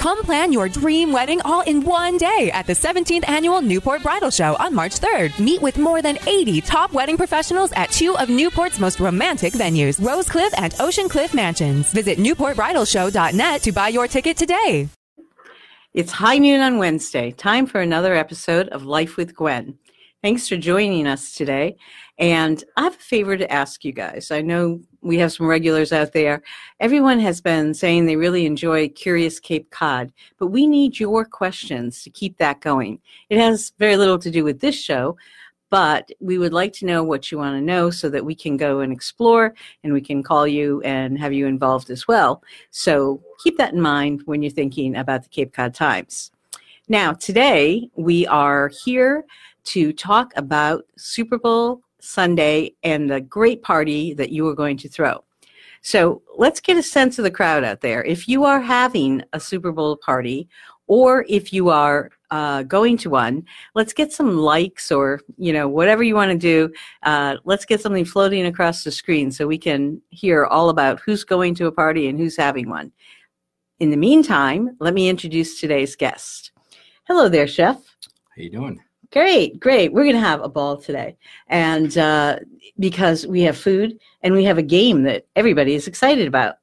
Come plan your dream wedding all in one day at the 17th Annual Newport Bridal Show on March 3rd. Meet with more than 80 top wedding professionals at two of Newport's most romantic venues, Rosecliff and Ocean Cliff Mansions. Visit newportbridalshow.net to buy your ticket today. It's high noon on Wednesday. Time for another episode of Life with Gwen. Thanks for joining us today. And I have a favor to ask you guys. I know we have some regulars out there. Everyone has been saying they really enjoy Curious Cape Cod, but we need your questions to keep that going. It has very little to do with this show, but we would like to know what you want to know so that we can go and explore and we can call you and have you involved as well. So keep that in mind when you're thinking about the Cape Cod Times. Now, today we are here to talk about Super Bowl Sunday and the great party that you are going to throw. So let's get a sense of the crowd out there. If you are having a Super Bowl party, or if you are uh, going to one, let's get some likes or you know whatever you want to do. Uh, let's get something floating across the screen so we can hear all about who's going to a party and who's having one. In the meantime, let me introduce today's guest. Hello there, Chef. How you doing? Great, great. We're going to have a ball today. And uh, because we have food and we have a game that everybody is excited about.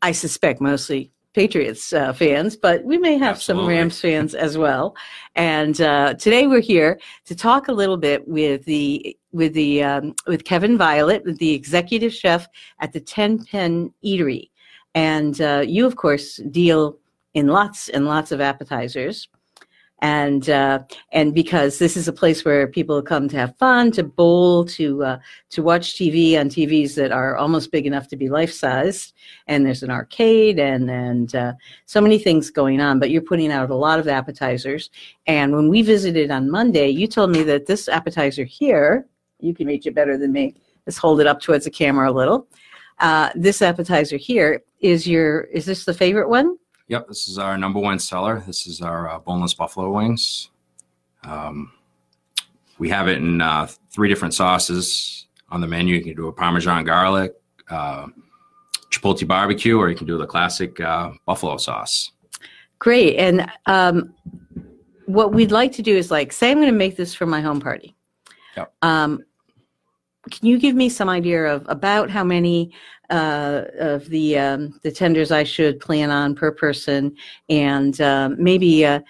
I suspect mostly Patriots uh, fans, but we may have Absolutely. some Rams fans as well. And uh, today we're here to talk a little bit with the with the um, with Kevin Violet, the executive chef at the Ten Pen Eatery. And uh, you, of course, deal in lots and lots of appetizers and uh, and because this is a place where people come to have fun, to bowl, to uh, to watch TV on TVs that are almost big enough to be life sized, and there's an arcade and and uh, so many things going on. But you're putting out a lot of appetizers. And when we visited on Monday, you told me that this appetizer here, you can reach it better than me. Let's hold it up towards the camera a little. Uh, this appetizer here is your is this the favorite one? Yep, this is our number one seller. This is our uh, boneless buffalo wings. Um, we have it in uh, three different sauces on the menu. You can do a Parmesan garlic, uh, chipotle barbecue, or you can do the classic uh, buffalo sauce. Great. And um, what we'd like to do is like, say I'm going to make this for my home party. Yep. Um, can you give me some idea of about how many uh, of the um, the tenders I should plan on per person, and um, maybe uh,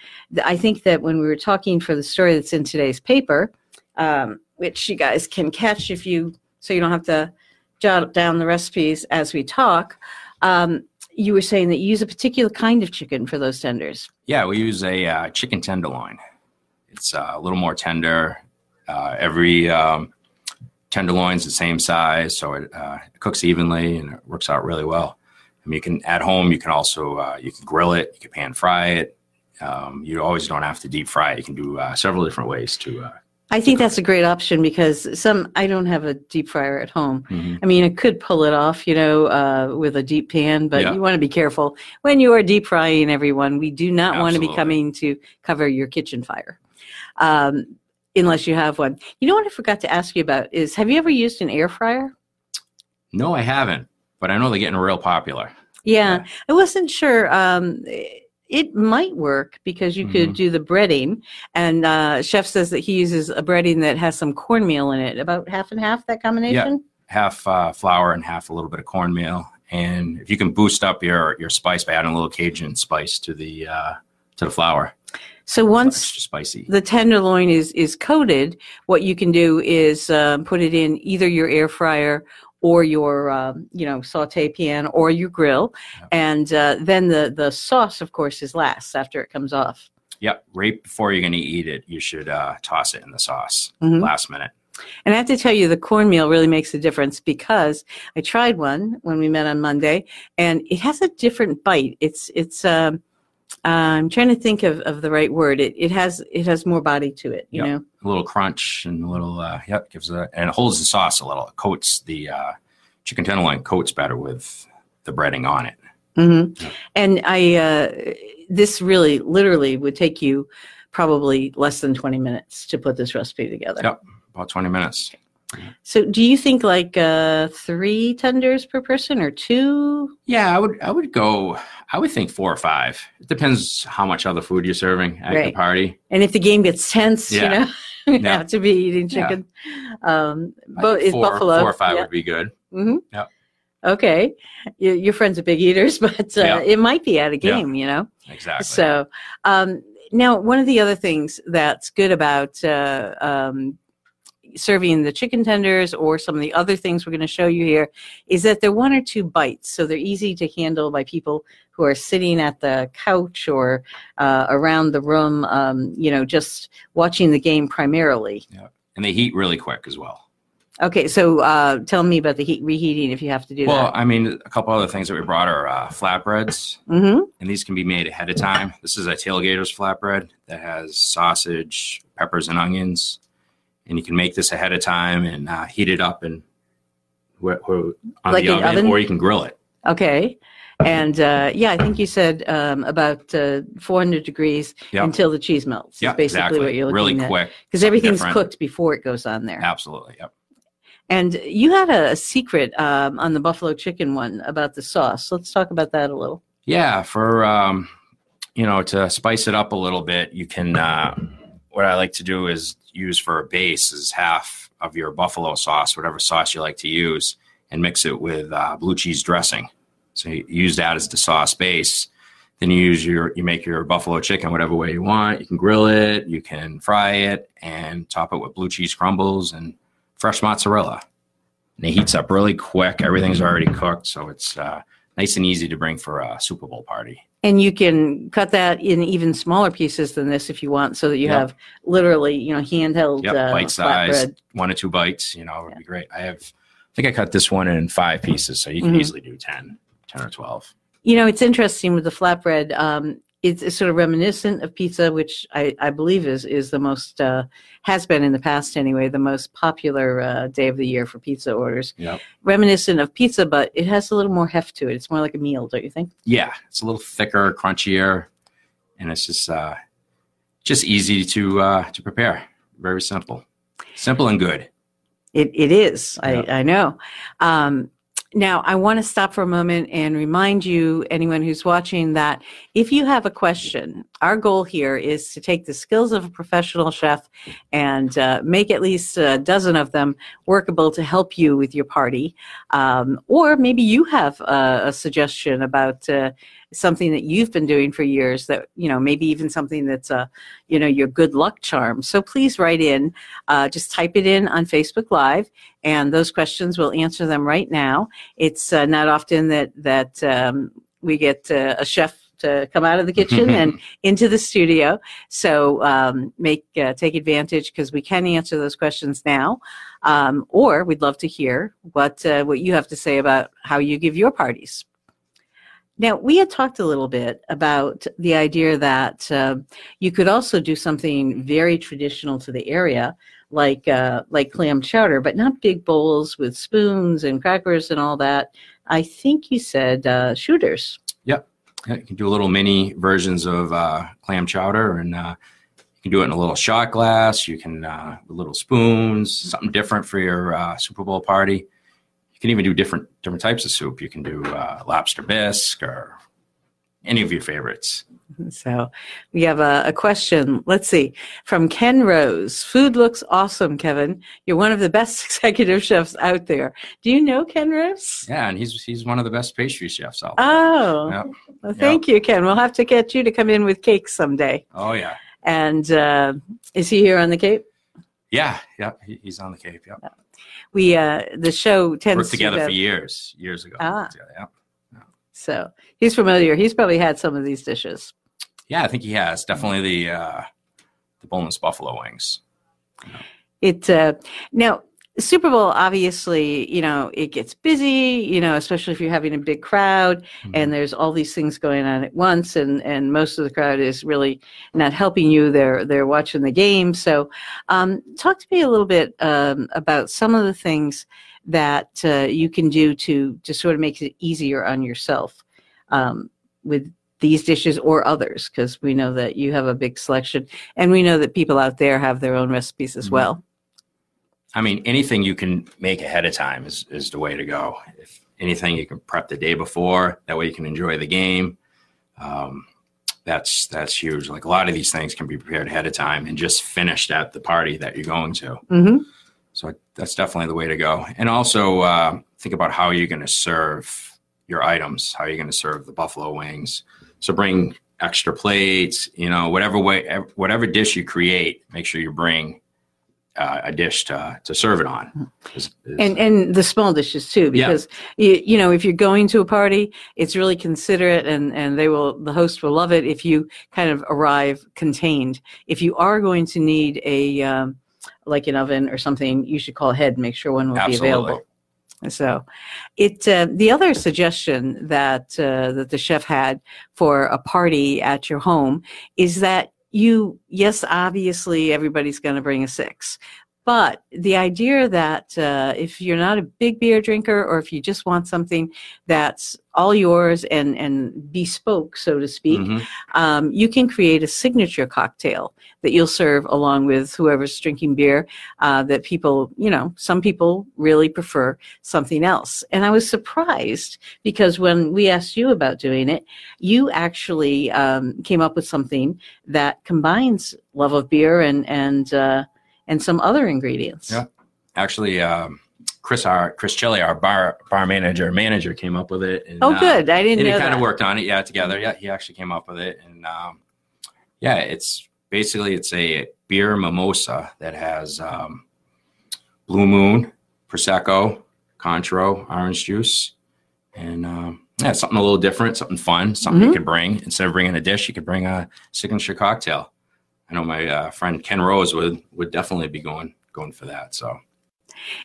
I think that when we were talking for the story that's in today's paper, um, which you guys can catch if you so you don't have to jot down the recipes as we talk. Um, you were saying that you use a particular kind of chicken for those tenders. Yeah, we use a uh, chicken tenderloin. It's uh, a little more tender. Uh, every um, tenderloin's the same size, so it, uh, it cooks evenly and it works out really well. I mean, you can at home. You can also uh, you can grill it. You can pan fry it. Um, you always don't have to deep fry it. You can do uh, several different ways to. Uh, I think that's a great option because some I don't have a deep fryer at home. mhm. I mean, I could pull it off, you know, uh, with a deep pan, but Yeah. you want to be careful when you are deep frying. Everyone, we do not want to be coming to cover your kitchen fire, um, unless you have one. You know what I forgot to ask you about is: Have you ever used an air fryer? No, I haven't, but I know they're getting real popular. Yeah, I wasn't sure. Um, it might work because you could Mhm. do the breading, and uh, chef says that he uses a breading that has some cornmeal in it, about half and half. That combination. Yeah, Half uh, flour and half a little bit of cornmeal, and if you can boost up your your spice by adding a little Cajun spice to the uh, to the flour, So once extra spicy. the tenderloin is is coated, what you can do is um, put it in either your air fryer or your um, you know saute pan or your grill, Yeah. and uh, then the the sauce, of course, is last after it comes off. Yep, right before you're going to eat it, you should uh, toss it in the sauce Mhm. last minute. And I have to tell you, the cornmeal really makes a difference because I tried one when we met on Monday, and it has a different bite. It's it's. Um, I'm trying to think of, of the right word. It it has it has more body to it. You Yep. know. A little crunch and a little uh, yep gives it and it holds the sauce a little. It coats the uh, chicken tenderloin coats better with the breading on it. hmm Yeah. And I, uh, this really, literally would take you probably less than 20 minutes to put this recipe together. Yep. About 20 minutes. So, do you think like uh, three tenders per person or two? Yeah, I would I would go. I would think four or five. It depends how much other food you're serving at the party. And if the game gets tense, Yeah. you know, you Yeah. have to be eating Yeah. chicken. Um, but four, buffalo four or five yeah. would be good. Mm-hmm. Yep. Okay, your, your friends are big eaters, but uh, Yeah. it might be at a Yeah. game, you know. Exactly. So um, now, one of the other things that's good about uh, um, serving the chicken tenders or some of the other things we're going to show you here is that they're one or two bites, so they're easy to handle by people who are sitting at the couch or uh, around the room, um, you know, just watching the game primarily. Yeah. and they heat really quick as well. Okay, so uh, tell me about the heat reheating if you have to do Well, that. I mean, a couple other things that we brought are uh, flatbreads, hmm and these can be made ahead of time. This is a tailgater's flatbread that has sausage, peppers, and onions, and you can make this ahead of time and uh, heat it up and wh- wh- on Like the oven, oven? or you can grill it. Okay. And uh, yeah, I think you said um, about uh, 400 degrees Yep. until the cheese melts. Yeah, basically exactly. what you're really looking at. quick. Because everything's different. cooked before it goes on there. Absolutely. Yep. And you had a, a secret um, on the buffalo chicken one about the sauce. Let's talk about that a little. Yeah, for um, you know, to spice it up a little bit, you can. Uh, what I like to do is use for a base is half of your buffalo sauce, whatever sauce you like to use, and mix it with uh, blue cheese dressing. So you use that as the sauce base. Then you use your you make your buffalo chicken whatever way you want. You can grill it, you can fry it, and top it with blue cheese crumbles and fresh mozzarella. And it heats up really quick. Everything's already cooked, so it's uh, nice and easy to bring for a Super Bowl party. And you can cut that in even smaller pieces than this if you want, so that you Yep. have literally, you know, handheld Yep, uh, bite size, one or two bites. You know, it would be great. I have, I think I cut this one in five pieces, so you can Mhm. easily do 10, 10 or twelve. You know, it's interesting with the flatbread. Um, it's, it's sort of reminiscent of pizza, which I, I believe is is the most uh, has been in the past anyway, the most popular uh, day of the year for pizza orders. Yep. Reminiscent of pizza, but it has a little more heft to it. It's more like a meal, don't you think? Yeah, it's a little thicker, crunchier, and it's just uh, just easy to uh, to prepare. Very simple, simple and good. It it is. Yeah. I I know. Um, now I want to stop for a moment and remind you, anyone who's watching, that if you have a question, our goal here is to take the skills of a professional chef and uh, make at least a dozen of them workable to help you with your party. Um, or maybe you have a, a suggestion about uh, something that you've been doing for years that you know maybe even something that's a you know your good luck charm. So please write in. Uh, just type it in on Facebook Live, and those questions we'll answer them right now. It's uh, not often that that um, we get uh, a chef to come out of the kitchen and into the studio. So um, make uh, take advantage because we can answer those questions now, um, or we'd love to hear what uh, what you have to say about how you give your parties. Now, we had talked a little bit about the idea that uh, you could also do something very traditional to the area, like uh, like clam chowder, but not big bowls with spoons and crackers and all that. I think you said uh, shooters. Yeah, you can do a little mini versions of uh, clam chowder, and uh, you can do it in a little shot glass. You can uh, with little spoons, something different for your Super Bowl party. You can even do different different types of soup. You can do uh, lobster bisque or any of your favorites. So we have a, a question. Let's see from Ken Rose. Food looks awesome, Kevin. You're one of the best executive chefs out there. Do you know Ken Rose? Yeah, and he's he's one of the best pastry chefs out there. Oh, Yep. well, thank you, Ken. We'll have to get you to come in with cakes someday. Oh yeah, And uh, is he here on the Cape? yeah, yeah. He, he's on the Cape. Yeah, We uh, the show tends worked together to for years, years ago. Ah. Yeah, so he's familiar. He's probably had some of these dishes. yeah. I think he has definitely the uh, the boneless buffalo wings. It uh, now Super Bowl obviously, you know, it gets busy, you know, especially if you're having a big crowd and there's all these things going on at once and and most of the crowd is really not helping you. They're they're watching the game. So, um, talk to me a little bit um, about some of the things that uh, you can do to to sort of make it easier on yourself um, with these dishes or others because we know that you have a big selection and we know that people out there have their own recipes as Mhm. well. I mean, anything you can make ahead of time is, is the way to go. If anything you can prep the day before, that way you can enjoy the game. Um, that's that's huge. Like a lot of these things can be prepared ahead of time and just finished at the party that you're going to. hmm So that's definitely the way to go. And also uh, think about how you're going to serve your items. How you're going to serve the buffalo wings. So bring extra plates. You know, whatever way, whatever dish you create, make sure you bring uh, a dish to to serve it on. Is- is- And and the small dishes too, Yeah. because you, you know if you're going to a party, it's really considerate, and and they will the host will love it if you kind of arrive contained. If you are going to need a um, like an oven or something, you should call ahead and make sure one will be Absolutely. available. So, it uh, the other suggestion that uh, that the chef had for a party at your home is that you yes obviously everybody's going to bring a six but the idea that uh, if you're not a big beer drinker or if you just want something that's all yours and, and bespoke, so to speak, Mhm. um, you can create a signature cocktail that you'll serve along with whoever's drinking beer. Uh, that people, you know, some people really prefer something else. And I was surprised because when we asked you about doing it, you actually um, came up with something that combines love of beer and and uh, and some other ingredients. Yeah. Actually, um, Chris, our Chris Chili, our bar bar manager, manager came up with it. And, Oh, uh, good. I didn't and he kind of worked on it, yeah, together. Yeah, he actually came up with it, and um, yeah, it's basically it's a beer mimosa that has um, Blue Moon, Prosecco, Cointreau, orange juice, and um, yeah, something a little different, something fun, something Mm-hmm. you could bring instead of bringing a dish. You could bring a signature cocktail. I know my uh, friend Ken Rose would would definitely be going going for that. So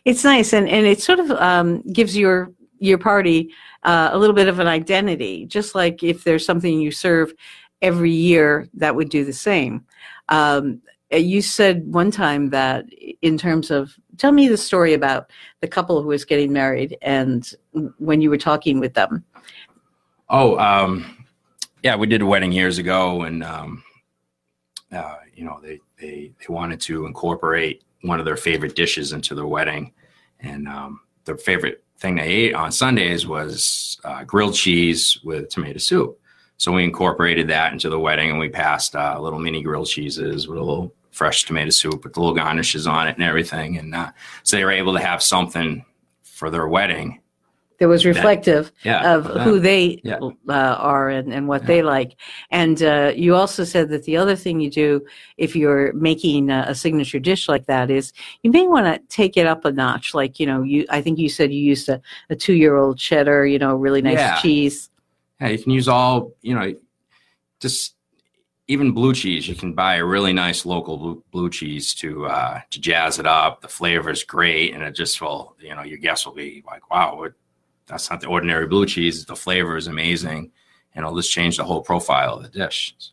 It's nice, and and it sort of um, gives your your party uh, a little bit of an identity. Just like if there's something you serve every year, that would do the same. Um, uh, you said one time that in terms of tell me the story about the couple who was getting married and when you were talking with them. Oh, um, yeah, we did a wedding years ago, and um, uh, you know they, they they wanted to incorporate one of their favorite dishes into their wedding, and um, their favorite thing they ate on Sundays was uh, grilled cheese with tomato soup. So we incorporated that into the wedding, and we passed uh, little mini grilled cheeses with a little fresh tomato soup with little garnishes on it and everything, and uh, so they were able to have something for their wedding. That was reflective Yeah, of who they Yeah. uh, are and, and what they like. And uh, you also said that the other thing you do if you're making a, a signature dish like that is you may want to take it up a notch. Like, you know, you I think you said you used a, a two year old cheddar, you know, really nice cheese. Yeah, you can use all, you know, just even blue cheese. You can buy a really nice local blue, blue cheese to uh, to jazz it up. The flavor is great, and it just will, you know, your guests will be like, "Wow, what, that's not the ordinary blue cheese. The flavor is amazing, and it'll just change the whole profile of the dish." So,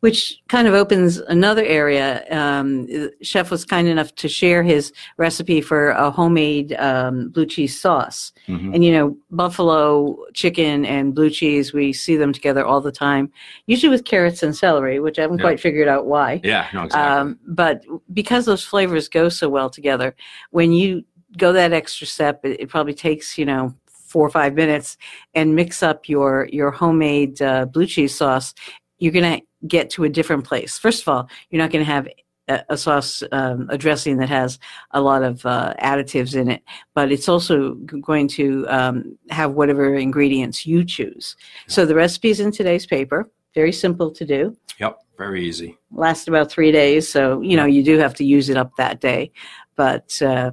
which kind of opens another area. Um, chef was kind enough to share his recipe for a homemade um, blue cheese sauce. mhm. And you know, buffalo chicken and blue cheese, we see them together all the time, usually with carrots and celery, which I haven't Yeah. quite figured out why. Yeah, no, exactly. Um, but because those flavors go so well together, when you go that extra step, it, it probably takes, you know, four or five minutes and mix up your, your homemade uh, blue cheese sauce, you're going to get to a different place. First of all, you're not going to have a, a sauce, um, a dressing that has a lot of uh, additives in it, but it's also going to um, have whatever ingredients you choose. So the recipe's in today's paper. Very simple to do yep, very easy. last about three days. So, you know, you do have to use it up that day. But uh,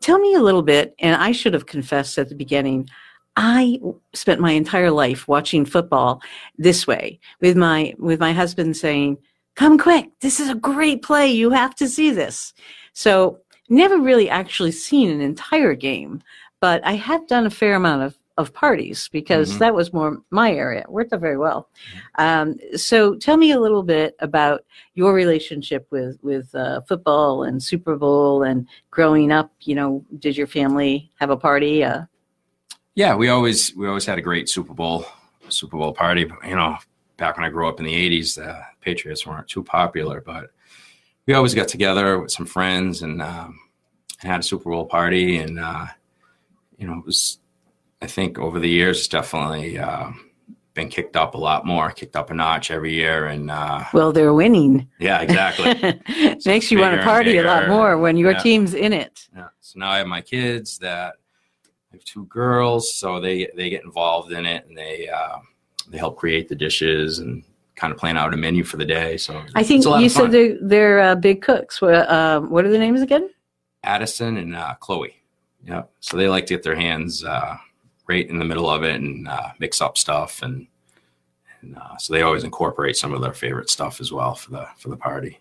tell me a little bit, and I should have confessed at the beginning. I spent my entire life watching football this way with my with my husband saying, "Come quick! This is a great play. You have to see this." So, never really actually seen an entire game, but I have done a fair amount of of parties because Mhm. that was more my area. It worked out very well. Um, so, tell me a little bit about your relationship with with uh, football and Super Bowl and growing up. You know, did your family have a party? Uh, Yeah, we always we always had a great Super Bowl Super Bowl party. But, you know, back when I grew up in the '80s, the Patriots weren't too popular, but we always got together with some friends and um, had a Super Bowl party, and uh, you know, it was. I think over the years, it's definitely uh, been kicked up a lot more, kicked up a notch every year, and uh, Well, they're winning. yeah, exactly. Makes you want to party a lot more when your Yeah. team's in it. Yeah. So now I have my kids that I have two girls, so they they get involved in it and they uh, they help create the dishes and kind of plan out a menu for the day. So I think it's a lot you said they're, they're uh, big cooks. What, um, what are the names again? Addison and uh, Chloe. Yeah. So they like to get their hands uh, right in the middle of it and uh, mix up stuff and. And, uh, so they always incorporate some of their favorite stuff as well for the for the party.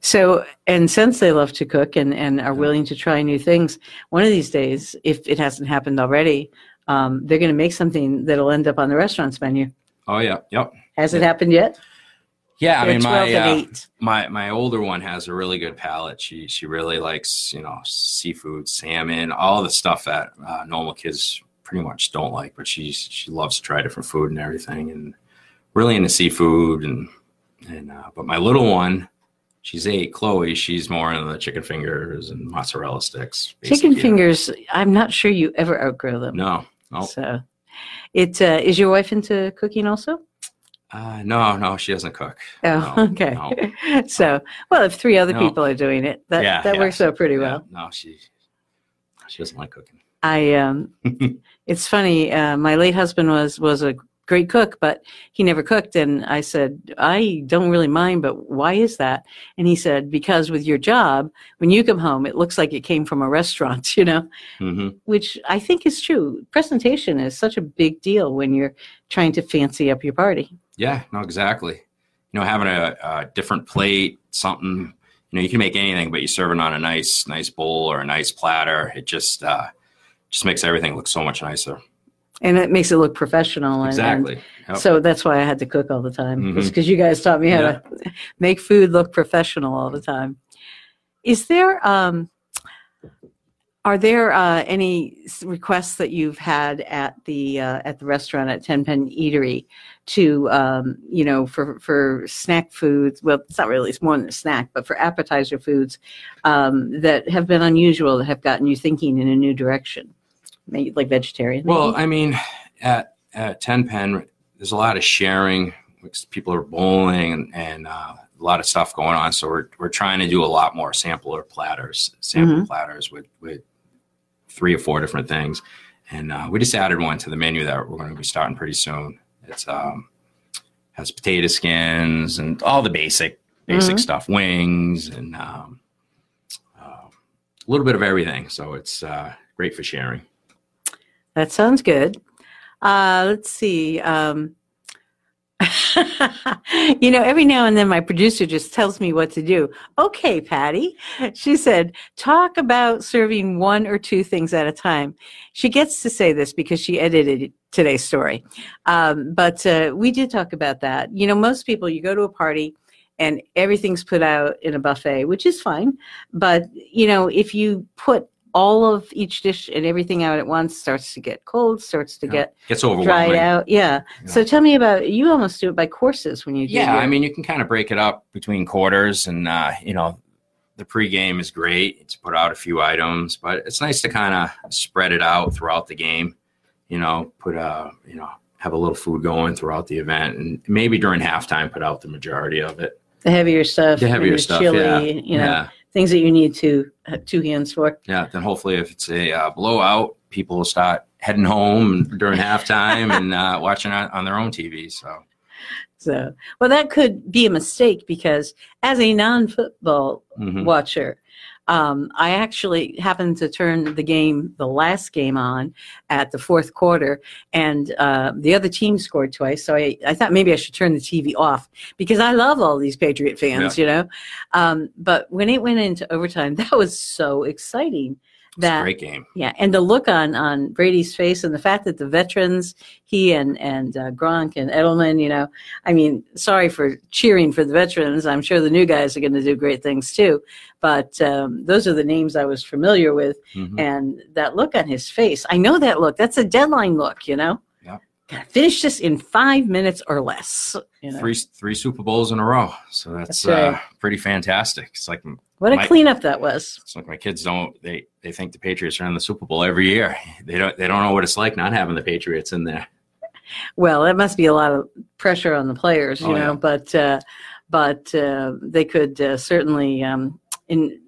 So, and since they love to cook and, and are willing to try new things, one of these days, if it hasn't happened already, um, they're going to make something that'll end up on the restaurant's menu. Oh yeah, yep. Has it happened yet? Yeah, I mean my uh, my my older one has a really good palate. She she really likes you know seafood, salmon, all the stuff that uh, normal kids pretty much don't like. But she's she loves to try different food and everything, and really into seafood and and. Uh, but my little one, she's eight. Chloe, she's more into the chicken fingers and mozzarella sticks. Chicken fingers, I'm not sure you ever outgrow them. No, no, So, it uh, is your wife into cooking also? uh, no, no. She doesn't cook. Oh, No, okay. no. So, well, if three other No. people are doing it, that Yeah, that yeah. works out pretty Yeah, well. no, she she doesn't like cooking. I um, it's funny. Uh, my late husband was was a great cook, but he never cooked. And I said, I don't really mind, but why is that? And he said, because with your job, when you come home, it looks like it came from a restaurant, you know, hmm which I think is true. Presentation is such a big deal when you're trying to fancy up your party. Yeah, no, exactly. You know, having a, a different plate, something, you know, you can make anything, but you serve it on a nice, nice bowl or a nice platter. It just, uh, just makes everything look so much nicer. And it makes it look professional. And, Exactly. and Yep. so that's why I had to cook all the time. Because you guys taught me how Yeah. to make food look professional all the time. Is there, um, are there uh, any requests that you've had at the uh, at the restaurant at Ten Pen Eatery to um, you know for for snack foods? Well, it's not really; it's more than a snack, but for appetizer foods um, that have been unusual that have gotten you thinking in a new direction, like vegetarian. Well, maybe? I mean, at, at Ten Pen, there's a lot of sharing. People are bowling and, and uh, a lot of stuff going on. So we're, we're trying to do a lot more sampler platters, sample platters with, with three or four different things. And uh, we just added one to the menu that we're going to be starting pretty soon. It's um, has potato skins and all the basic basic Mhm. stuff, wings and um, uh, a little bit of everything. So it's uh, great for sharing. That sounds good. Uh, let's see. Um, you know, every now and then my producer just tells me what to do. Okay, Patty. She said, talk about serving one or two things at a time. She gets to say this because she edited today's story. Um, but uh, we did talk about that. You know, most people, you go to a party and everything's put out in a buffet, which is fine. But, you know, if you put all of each dish and everything out at once starts to get cold, starts to Yeah. get Gets dried out. Yeah. So tell me about you. Almost do it by courses when you do. Yeah, your- I mean, you can kind of break it up between quarters, and uh, you know, the pregame is great to put out a few items, but it's nice to kind of spread it out throughout the game. You know, put a you know have a little food going throughout the event, and maybe during halftime put out the majority of it. the heavier stuff, The heavier the stuff, chili, yeah, you know, yeah, things that you need to have two hands for. yeah. Then hopefully, if it's a uh, blowout, people will start heading home during halftime and uh, watching it on their own TV. So So, well, that could be a mistake because as a non-football mhm. watcher, um, I actually happened to turn the game, the last game, on at the fourth quarter, and uh, the other team scored twice. So I, I thought maybe I should turn the TV off because I love all these Patriot fans, you know. Um, but when it went into overtime, that was so exciting. It's a That great game. yeah, and the look on on Brady's face, and the fact that the veterans, he and and uh, Gronk and Edelman, you know, I mean, sorry for cheering for the veterans. I'm sure the new guys are going to do great things too. But um, those are the names I was familiar with, Mhm. and that look on his face. I know that look. That's a deadline look, you know. Gotta finish this in five minutes or less. You know? Three three Super Bowls in a row, so that's, That's right. uh, pretty fantastic. It's like What a my- cleanup that was. it's like my kids don't they they think the Patriots are in the Super Bowl every year. They don't they don't know what it's like not having the Patriots in there. Well, it must be a lot of pressure on the players, you Oh, know, yeah. but uh, but uh, they could uh, certainly um, in,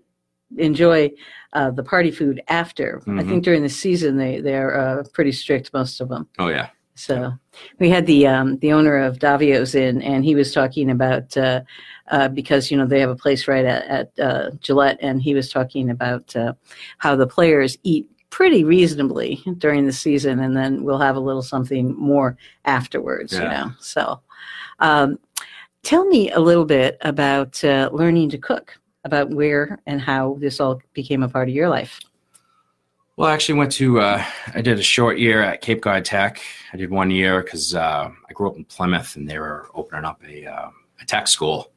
enjoy uh, the party food after. I Mhm. think during the season they they're uh, pretty strict, most of them. Oh yeah, So we had the um, the owner of Davio's in, and he was talking about uh, uh, because you know they have a place right at, at uh, Gillette, and he was talking about uh, how the players eat pretty reasonably during the season, and then we'll have a little something more afterwards. You Yeah. know, so um, tell me a little bit about uh, learning to cook, about where and how this all became a part of your life. Well, I actually went to, uh, I did a short year at Cape Cod Tech. I did one year because uh, I grew up in Plymouth and they were opening up a, uh, a tech school.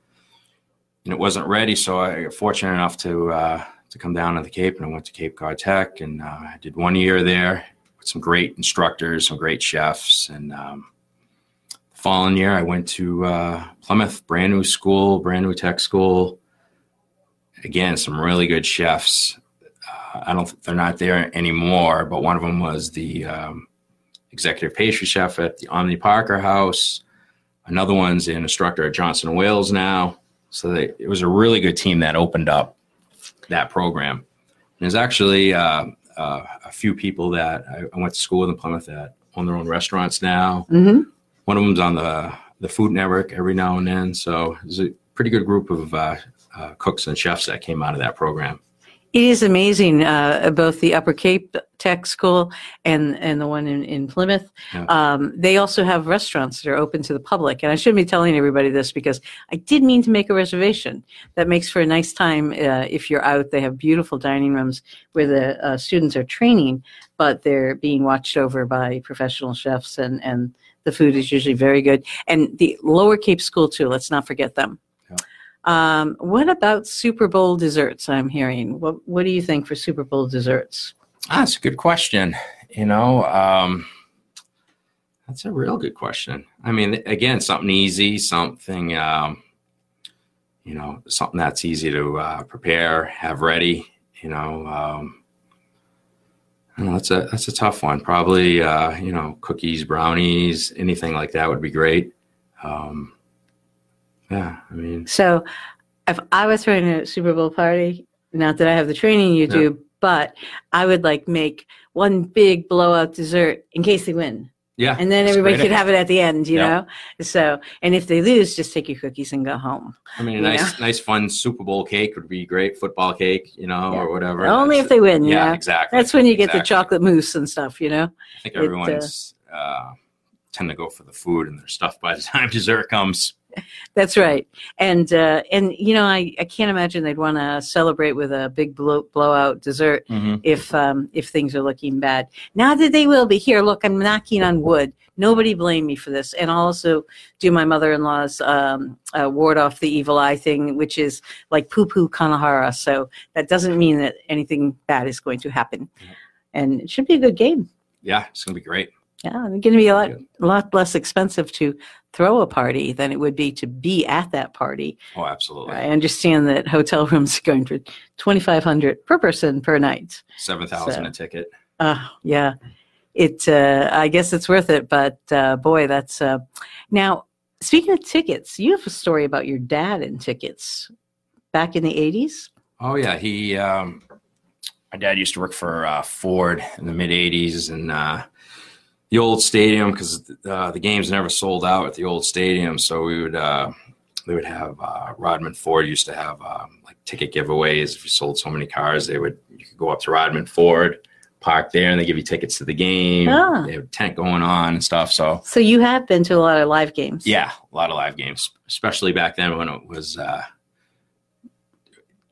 And it wasn't ready, so I got fortunate enough to uh, to come down to the Cape and I went to Cape Cod Tech and uh, I did one year there with some great instructors, some great chefs. And um, the following year, I went to uh, Plymouth, brand new school, brand new tech school. Again, some really good chefs. I don't. They're not there anymore. But one of them was the um, executive pastry chef at the Omni Parker House. Another one's an instructor at Johnson Wales now. So they, it was a really good team that opened up that program. And there's actually uh, uh, a few people that I, I went to school with in Plymouth that own their own restaurants now. hmm One of them's on the the Food Network every now and then. So there's a pretty good group of uh, uh, cooks and chefs that came out of that program. It is amazing, uh, both the Upper Cape Tech School and, and the one in, in Plymouth. Yeah. Um, they also have restaurants that are open to the public. And I shouldn't be telling everybody this because I did mean to make a reservation. That makes for a nice time uh, if you're out. They have beautiful dining rooms where the uh, students are training, but they're being watched over by professional chefs, and, and the food is usually very good. And the Lower Cape School, too, let's not forget them. Um, what about Super Bowl desserts? I'm hearing. What What do you think for Super Bowl desserts? Ah, that's a good question. You know, um, that's a real good question. I mean, again, something easy, something, um, you know, something that's easy to uh, prepare, have ready. You know, um, know, that's a that's a tough one. Probably, uh, you know, cookies, brownies, anything like that would be great. Um, yeah, I mean, So, if I was throwing a Super Bowl party, not that I have the training you do, but I would like make one big blowout dessert in case they win, yeah, and then everybody could have it at the end. You Yeah. know. So, and if they lose, just take your cookies and go home. I mean, a nice, nice, fun Super Bowl cake would be great. Football cake, you know, Yeah. or whatever. Only That's- if they win. You yeah, know? exactly. That's when you get the chocolate mousse and stuff. You know. I think It, uh, everyone's uh, tend to go for the food and their stuff by the time dessert comes. That's right. And uh, and you know, I, I can't imagine they'd want to celebrate with a big blow, blowout dessert if um, if things are looking bad. Now that they will be here, look, I'm knocking on wood. Nobody blame me for this, and I'll also do my mother-in-law's um, uh, ward off the evil eye thing, which is like poo poo kanahara. So that doesn't mean that anything bad is going to happen, and it should be a good game. Yeah, it's gonna be great. Yeah, it's going to be a lot, a lot less expensive to throw a party than it would be to be at that party. Oh, absolutely. I understand that hotel rooms are going for twenty five hundred per person per night. Seven thousand So- a ticket. Uh, yeah, it. Uh, I guess it's worth it, but uh, boy, that's uh, now. Speaking of tickets, you have a story about your dad and tickets back in the eighties. Oh yeah, he. Um, my dad used to work for uh, Ford in the mid '80s, and uh, the old stadium because uh, the games never sold out at the old stadium. So we would uh, they would have uh, Rodman Ford used to have um, like ticket giveaways. If you sold so many cars, they would you could go up to Rodman Ford, park there, and they give you tickets to the game. Ah. They have a tent going on and stuff. So So you have been to a lot of live games. yeah, a lot of live games, especially back then when it was uh,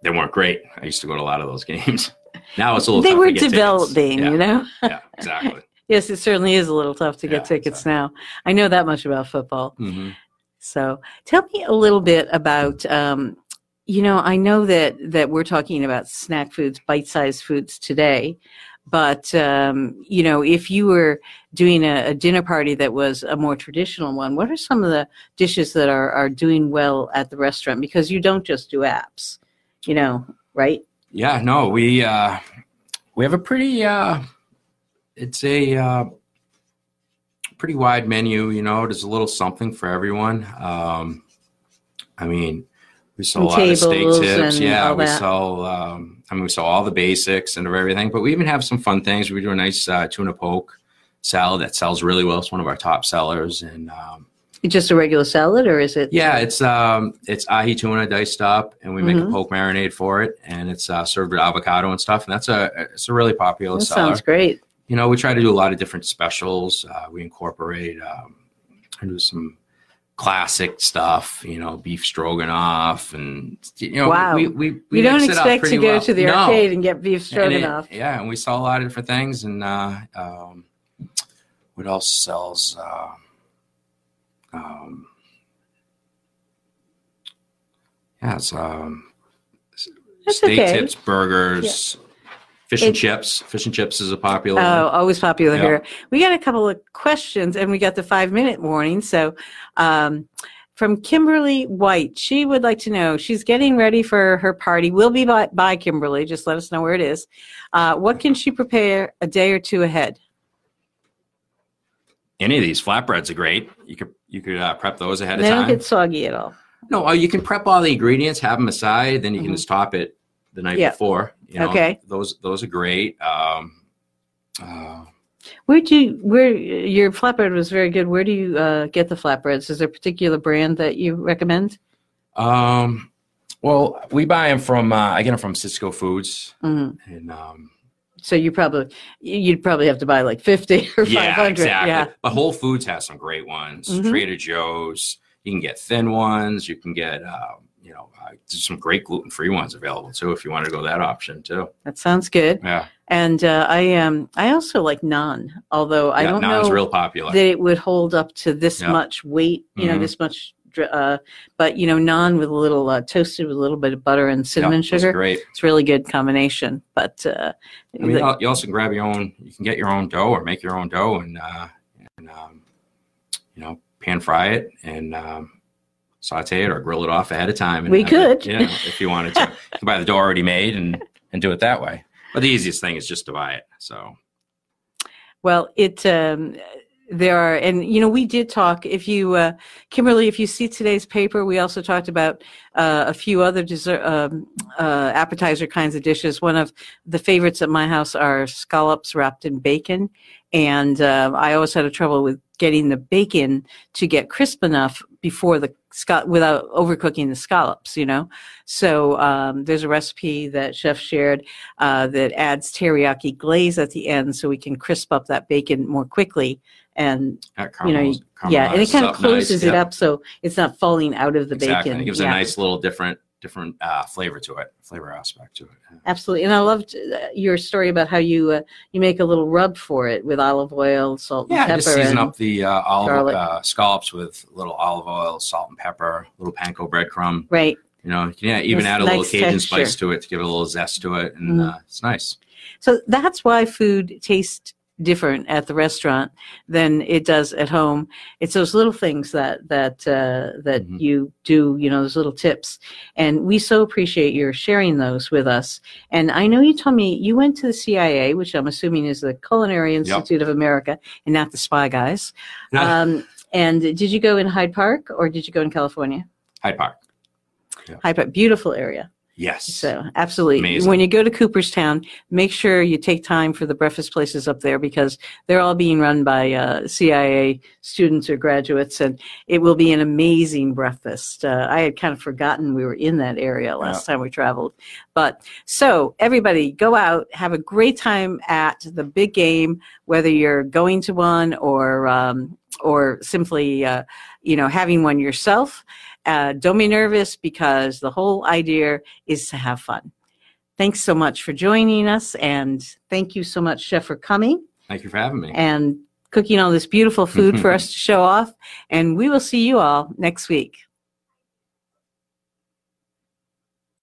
they weren't great. I used to go to a lot of those games. Now it's a little. they were to get tickets. developing. Yeah, You know. yeah, exactly. Yes, it certainly is a little tough to get Yeah, tickets exactly. now. I know that much about football. hmm So tell me a little bit about, um, you know, I know that that we're talking about snack foods, bite-sized foods today, But um, you know, if you were doing a, a dinner party that was a more traditional one, what are some of the dishes that are are doing well at the restaurant? Because you don't just do apps, you know, right? Yeah, no, we uh, we have a pretty uh, it's a uh, pretty wide menu. You know, there's a little something for everyone. Um, I mean, we sell a lot of steak tips. Yeah, we that. sell. Um, I mean, we sell all the basics and everything, but we even have some fun things. We do a nice uh, tuna poke salad that sells really well. It's one of our top sellers, and um, Just a regular salad, or is it? yeah, it's um, it's ahi tuna diced up, and we make Mhm. a poke marinade for it, and it's uh, served with avocado and stuff. And that's a it's a really popular that seller. sounds great. You know, we try to do a lot of different specials. Uh, we incorporate um, and do some classic stuff. You know, beef stroganoff, and you know, Wow. we we, we You don't mix it up expect to go well. to the No. arcade and get beef And it- stroganoff. yeah, and we sell a lot of different things. And uh, um, what else sells? Uh, um, yeah, it's um, That's steak okay. tips, burgers, fish and It- chips. Fish and chips is a popular Oh, one. always popular Yeah. here. We got a couple of questions, and we got the five minute warning. So, um, from Kimberly White, she would like to know she's getting ready for her party. We'll be by, by Kimberly. Just let us know where it is. Uh, what can she prepare a day or two ahead? Any of these flatbreads are great. You could you could uh, prep those ahead They of time. They don't get soggy at all. No, uh, you can prep all the ingredients, have them aside, then you can Mhm. just top it the night Yeah. before. You know, Okay. Those those are great. Um, uh, Where do you, where your flatbread was very good. Where do you uh, get the flatbreads? Is there a particular brand that you recommend? um, well, we buy them from. Uh, I get them from Sysco Foods, Mhm. and um, So you probably you'd probably have to buy like fifty or five yeah, hundred. exactly. Yeah. But Whole Foods has some great ones. Mhm. Trader Joe's. You can get thin ones. You can get. Uh, you know, uh, there's some great gluten-free ones available too. If you want to go that option too. That sounds good. Yeah, And uh, I um I also like naan, although I yeah, don't Naan's know real popular. that it would hold up to this Yeah. much weight. You know, Mhm. this much. Uh, but you know, naan with a little uh, toasted with a little bit of butter and cinnamon are sugar. Great. It's a really good combination. But uh, I mean, the- you also can grab your own. You can get your own dough or make your own dough and, uh, and um, you know, pan fry it and um, saute it or grill it off ahead of time. And We could. it, you know, if you wanted to. you can buy the dough already made and and do it that way. But the easiest thing is just to buy it. So Well, it um, there are, and you know, we did talk. If you, uh, Kimberly, if you see today's paper, we also talked about uh, a few other dessert, um, uh, appetizer kinds of dishes. One of the favorites at my house are scallops wrapped in bacon, and uh, I always had a trouble with getting the bacon to get crisp enough before the scal- without overcooking the scallops. You know, so um, there's a recipe that Chef shared uh, that adds teriyaki glaze at the end so we can crisp up that bacon more quickly. And You know, yeah, and it kind of up nice, closes it yeah. up so it's not falling out of the Exactly. bacon. It gives Yeah, a nice little different different uh, flavor to it, flavor aspect to it. Absolutely, and I loved uh, your story about how you uh, you make a little rub for it with olive oil, salt, Yeah, and pepper. just season up the uh, olive uh, scallops with a little olive oil, salt and pepper, a little panko breadcrumb. Right. You know, you can yeah, even It's add a little Cajun texture. spice to it to give it a little zest to it, and Mhm. uh, it's nice. So that's why food tastes different at the restaurant than it does at home. It's those little things that that uh, that Mhm. you do, you know, those little tips, and we so appreciate your sharing those with us. And I know you told me you went to the CIA, which I'm assuming is the Culinary Institute of America, and not the Spy Guys. Um, and did you go in Hyde Park or did you go in California? Hyde Park. Hyde Park, beautiful area. Yes. So absolutely, Amazing. when you go to Cooperstown, make sure you take time for the breakfast places up there because they're all being run by uh, CIA students or graduates, and it will be an amazing breakfast. Uh, I had kind of forgotten we were in that area last time we traveled, but so everybody go out, have a great time at the big game, whether you're going to one or um, or simply uh, you know having one yourself. Uh, don't be nervous because the whole idea is to have fun. Thanks so much for joining us, and thank you so much, Chef, for coming Thank you for having me. and cooking all this beautiful food for us to show off. And we will see you all next week.